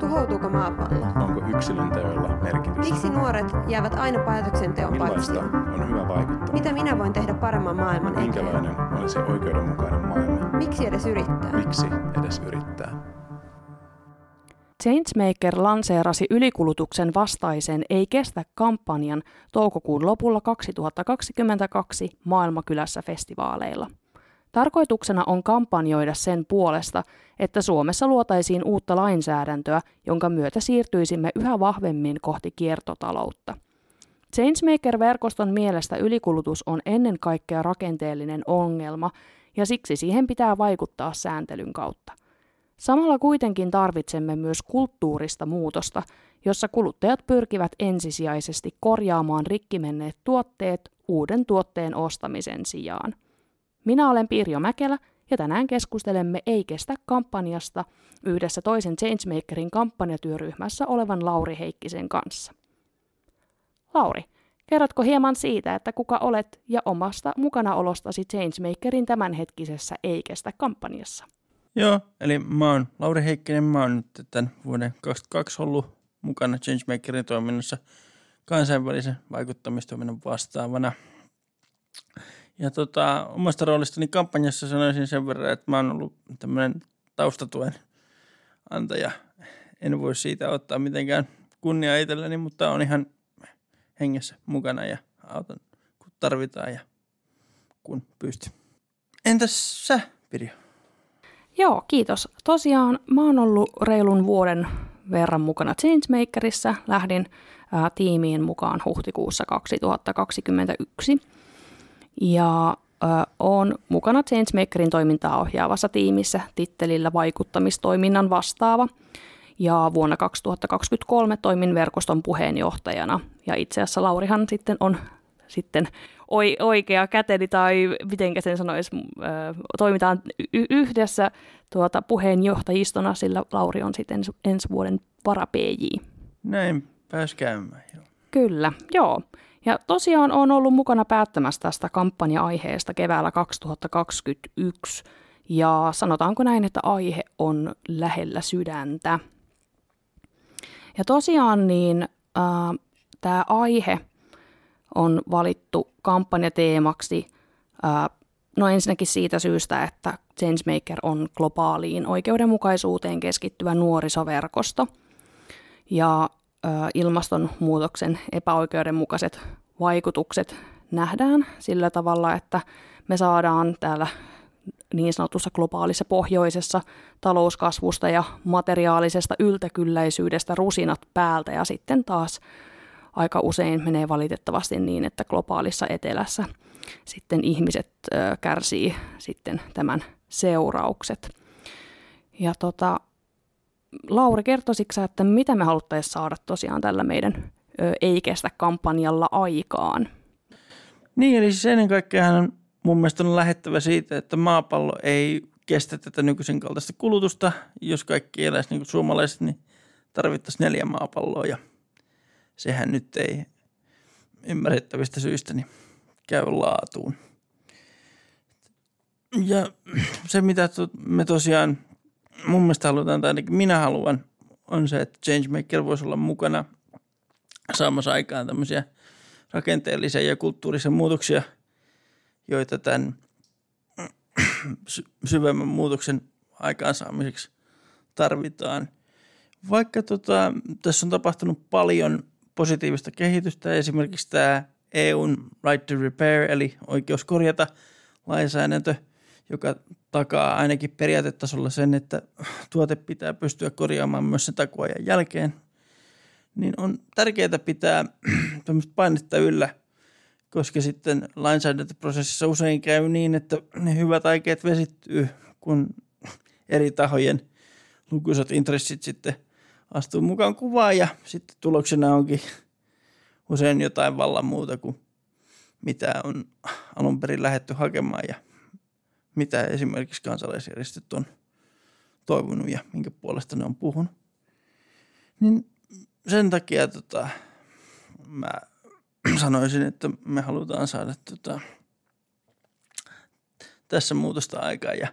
Tuhoutuuko maapallo? Onko yksilön teoilla merkitystä? Miksi nuoret jäävät aina päätöksenteon paitsioon? on hyvä vaikuttaa? Mitä minä voin tehdä paremman maailman eteen? Minkälainen olisi oikeudenmukainen maailma? Miksi edes yrittää? Miksi edes yrittää? Changemaker lanseerasi ylikulutuksen vastaisen Ei kestä kampanjan toukokuun lopulla 2022 Maailmakylässä festivaaleilla. Tarkoituksena on kampanjoida sen puolesta, että Suomessa luotaisiin uutta lainsäädäntöä, jonka myötä siirtyisimme yhä vahvemmin kohti kiertotaloutta. Changemaker-verkoston mielestä ylikulutus on ennen kaikkea rakenteellinen ongelma, ja siksi siihen pitää vaikuttaa sääntelyn kautta. Samalla kuitenkin tarvitsemme myös kulttuurista muutosta, jossa kuluttajat pyrkivät ensisijaisesti korjaamaan rikkimenneet tuotteet uuden tuotteen ostamisen sijaan. Minä olen Pirjo Mäkelä ja tänään keskustelemme Ei kestä kampanjasta yhdessä toisen Changemakerin kampanjatyöryhmässä olevan Lauri Heikkisen kanssa. Lauri, kerrotko hieman siitä, että kuka olet ja omasta mukanaolostasi Changemakerin tämänhetkisessä Ei kestä kampanjassa? Joo, eli mä oon Lauri Heikkinen, mä oon nyt tämän vuoden 2022 ollut mukana Changemakerin toiminnassa kansainvälisen vaikuttamistoiminnan vastaavana. Ja tota, omasta roolistani kampanjassa sanoisin sen verran, että mä oon ollut tämmöinen taustatuen antaja. En voi siitä ottaa mitenkään kunnia itselleni, mutta on ihan hengessä mukana ja autan kun tarvitaan ja kun pystyn. Entäs sä, Pirjo? Joo, kiitos. Tosiaan mä oon ollut reilun vuoden verran mukana Changemakerissa. Lähdin ää, tiimiin mukaan huhtikuussa 2021. Ja ää, oon mukana Changemakerin toimintaa ohjaavassa tiimissä tittelillä vaikuttamistoiminnan vastaava. Ja vuonna 2023 toimin verkoston puheenjohtajana. Ja itse asiassa Laurihan sitten on sitten oikea käteni tai miten sen sanoisi, toimitaan yhdessä tuota puheenjohtajistona, sillä Lauri on sitten ensi vuoden vara PJ. Näin pääs käymään, joo. Kyllä, joo. Ja tosiaan on ollut mukana päättämässä tästä kampanja-aiheesta keväällä 2021. Ja sanotaanko näin, että aihe on lähellä sydäntä. Ja tosiaan niin äh, tämä aihe – on valittu kampanjateemaksi No ensinnäkin siitä syystä, että Changemaker on globaaliin oikeudenmukaisuuteen keskittyvä nuorisoverkosto. Ja ilmastonmuutoksen epäoikeudenmukaiset vaikutukset nähdään sillä tavalla, että me saadaan täällä niin sanotussa globaalissa pohjoisessa talouskasvusta ja materiaalisesta yltäkylläisyydestä rusinat päältä ja sitten taas aika usein menee valitettavasti niin, että globaalissa etelässä sitten ihmiset kärsii sitten tämän seuraukset. Ja tota, Lauri, kertoisitko että mitä me haluttaisiin saada tosiaan tällä meidän ö, Ei kestä kampanjalla aikaan? Niin, eli siis ennen kaikkea mun mielestä on lähettävä siitä, että maapallo ei kestä tätä nykyisen kaltaista kulutusta. Jos kaikki eläisi niin kuin suomalaiset, niin tarvittaisiin neljä maapalloa ja – sehän nyt ei ymmärrettävistä syistä niin käy laatuun. Ja se, mitä me tosiaan mun mielestä halutaan, tai ainakin minä haluan, on se, että Changemaker voisi olla mukana saamassa aikaan tämmöisiä rakenteellisia ja kulttuurisia muutoksia, joita tämän syvemmän muutoksen aikaansaamiseksi tarvitaan. Vaikka tota, tässä on tapahtunut paljon positiivista kehitystä. Esimerkiksi tämä EUn Right to Repair, eli oikeus korjata lainsäädäntö, joka takaa ainakin periaatetasolla sen, että tuote pitää pystyä korjaamaan myös sen takuajan jälkeen, niin on tärkeää pitää tämmöistä painetta yllä, koska sitten lainsäädäntöprosessissa usein käy niin, että ne hyvät aikeet vesittyy, kun eri tahojen lukuisat intressit sitten – astuu mukaan kuvaan ja sitten tuloksena onkin usein jotain vallan muuta kuin mitä on alun perin lähetty hakemaan ja mitä esimerkiksi kansalaisjärjestöt on toivonut ja minkä puolesta ne on puhunut. Niin sen takia tota, mä sanoisin, että me halutaan saada tota, tässä muutosta aikaa ja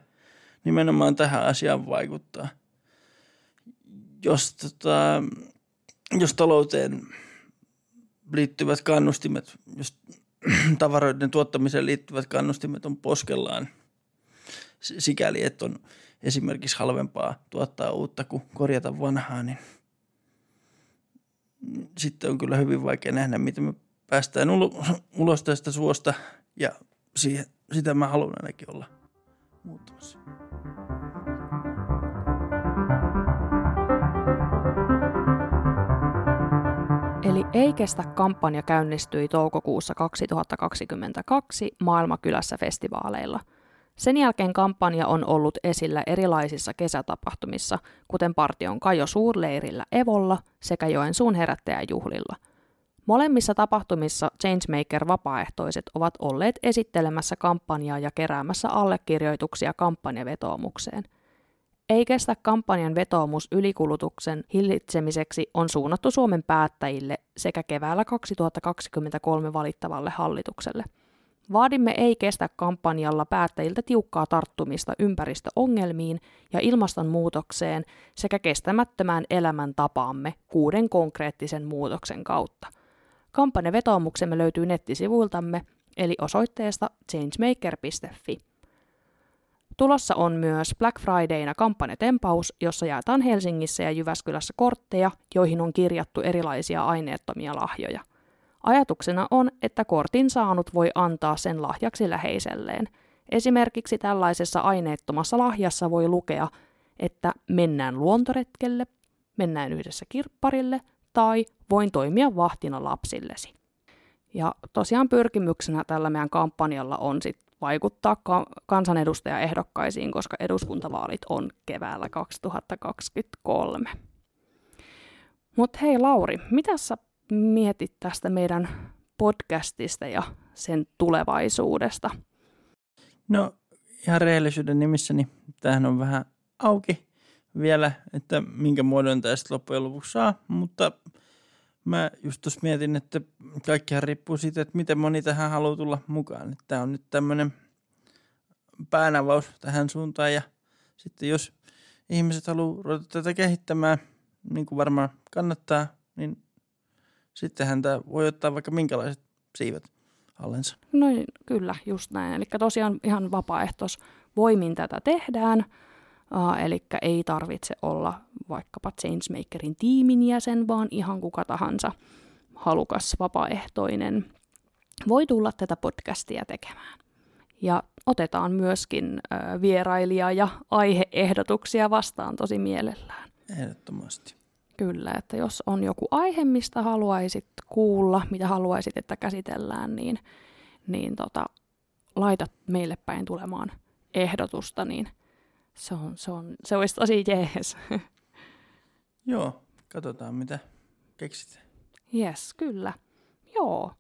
nimenomaan tähän asiaan vaikuttaa. Jos, tota, jos talouteen liittyvät kannustimet, jos tavaroiden tuottamiseen liittyvät kannustimet on poskellaan sikäli, että on esimerkiksi halvempaa tuottaa uutta kuin korjata vanhaa, niin sitten on kyllä hyvin vaikea nähdä, miten me päästään ulos tästä suosta ja siihen, sitä mä haluan ainakin olla muuttamassa. Eli Ei kestä kampanja käynnistyi toukokuussa 2022 Maailmakylässä festivaaleilla. Sen jälkeen kampanja on ollut esillä erilaisissa kesätapahtumissa, kuten Partion Kajo Suurleirillä Evolla sekä Joensuun herättäjäjuhlilla. Molemmissa tapahtumissa Changemaker-vapaaehtoiset ovat olleet esittelemässä kampanjaa ja keräämässä allekirjoituksia kampanjavetoomukseen – ei kestä kampanjan vetoomus ylikulutuksen hillitsemiseksi on suunnattu Suomen päättäjille sekä keväällä 2023 valittavalle hallitukselle. Vaadimme ei kestä kampanjalla päättäjiltä tiukkaa tarttumista ympäristöongelmiin ja ilmastonmuutokseen sekä kestämättömään elämäntapaamme kuuden konkreettisen muutoksen kautta. Kampanjavetoomuksemme löytyy nettisivuiltamme eli osoitteesta changemaker.fi. Tulossa on myös Black Fridayna kampanjatempaus, jossa jaetaan Helsingissä ja Jyväskylässä kortteja, joihin on kirjattu erilaisia aineettomia lahjoja. Ajatuksena on, että kortin saanut voi antaa sen lahjaksi läheiselleen. Esimerkiksi tällaisessa aineettomassa lahjassa voi lukea, että mennään luontoretkelle, mennään yhdessä kirpparille tai voin toimia vahtina lapsillesi. Ja tosiaan pyrkimyksenä tällä meidän kampanjalla on sit vaikuttaa ka- kansanedustajaehdokkaisiin, koska eduskuntavaalit on keväällä 2023. Mutta hei Lauri, mitä sä mietit tästä meidän podcastista ja sen tulevaisuudesta? No ihan rehellisyyden nimissä, niin tämähän on vähän auki vielä, että minkä muodon sitten loppujen lopuksi saa, mutta mä just tuossa mietin, että kaikkihan riippuu siitä, että miten moni tähän haluaa tulla mukaan. Tämä on nyt tämmöinen päänavaus tähän suuntaan ja sitten jos ihmiset haluaa ruveta tätä kehittämään, niin kuin varmaan kannattaa, niin sittenhän tämä voi ottaa vaikka minkälaiset siivet allensa. No kyllä, just näin. Eli tosiaan ihan vapaaehtois voimin tätä tehdään. Uh, eli ei tarvitse olla vaikkapa Changemakerin tiimin jäsen, vaan ihan kuka tahansa halukas vapaaehtoinen voi tulla tätä podcastia tekemään. Ja otetaan myöskin uh, vierailija- ja aiheehdotuksia vastaan tosi mielellään. Ehdottomasti. Kyllä, että jos on joku aihe, mistä haluaisit kuulla, mitä haluaisit, että käsitellään, niin, niin tota, laita meille päin tulemaan ehdotusta, niin se, on, se, on, se olisi tosi jees. Joo, katsotaan mitä keksit. Yes, kyllä. Joo.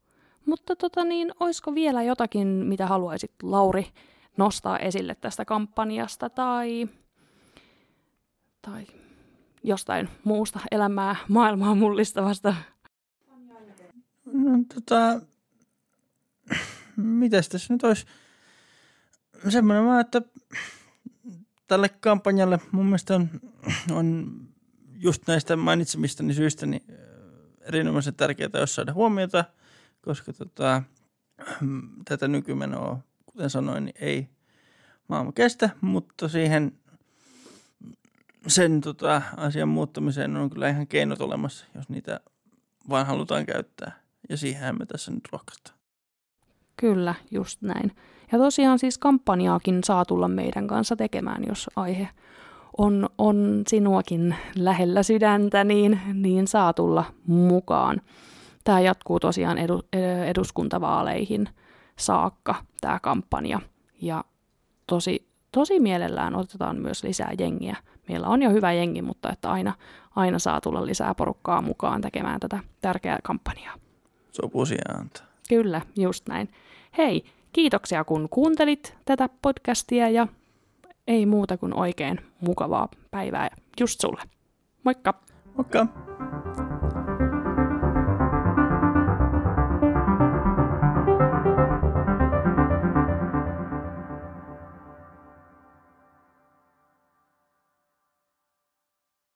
Mutta tota niin, olisiko vielä jotakin, mitä haluaisit, Lauri, nostaa esille tästä kampanjasta tai, tai jostain muusta elämää, maailmaa mullistavasta? No tota, mitäs tässä nyt olisi? Semmoinen vaan, että tälle kampanjalle mun mielestä on, on just näistä mainitsemistani syistä niin erinomaisen tärkeää, jos saada huomiota, koska tota, tätä nykymenoa, kuten sanoin, niin ei maailma kestä, mutta siihen sen tota, asian muuttamiseen on kyllä ihan keinot olemassa, jos niitä vaan halutaan käyttää. Ja siihen me tässä nyt rohkaistaan. Kyllä, just näin. Ja tosiaan siis kampanjaakin saa tulla meidän kanssa tekemään, jos aihe on, on sinuakin lähellä sydäntä, niin, niin saa tulla mukaan. Tämä jatkuu tosiaan edu, eduskuntavaaleihin saakka, tämä kampanja. Ja tosi, tosi mielellään otetaan myös lisää jengiä. Meillä on jo hyvä jengi, mutta että aina, aina saa tulla lisää porukkaa mukaan tekemään tätä tärkeää kampanjaa. Sopuisia antaa. Kyllä, just näin. Hei, kiitoksia kun kuuntelit tätä podcastia ja ei muuta kuin oikein mukavaa päivää just sulle. Moikka! Moikka!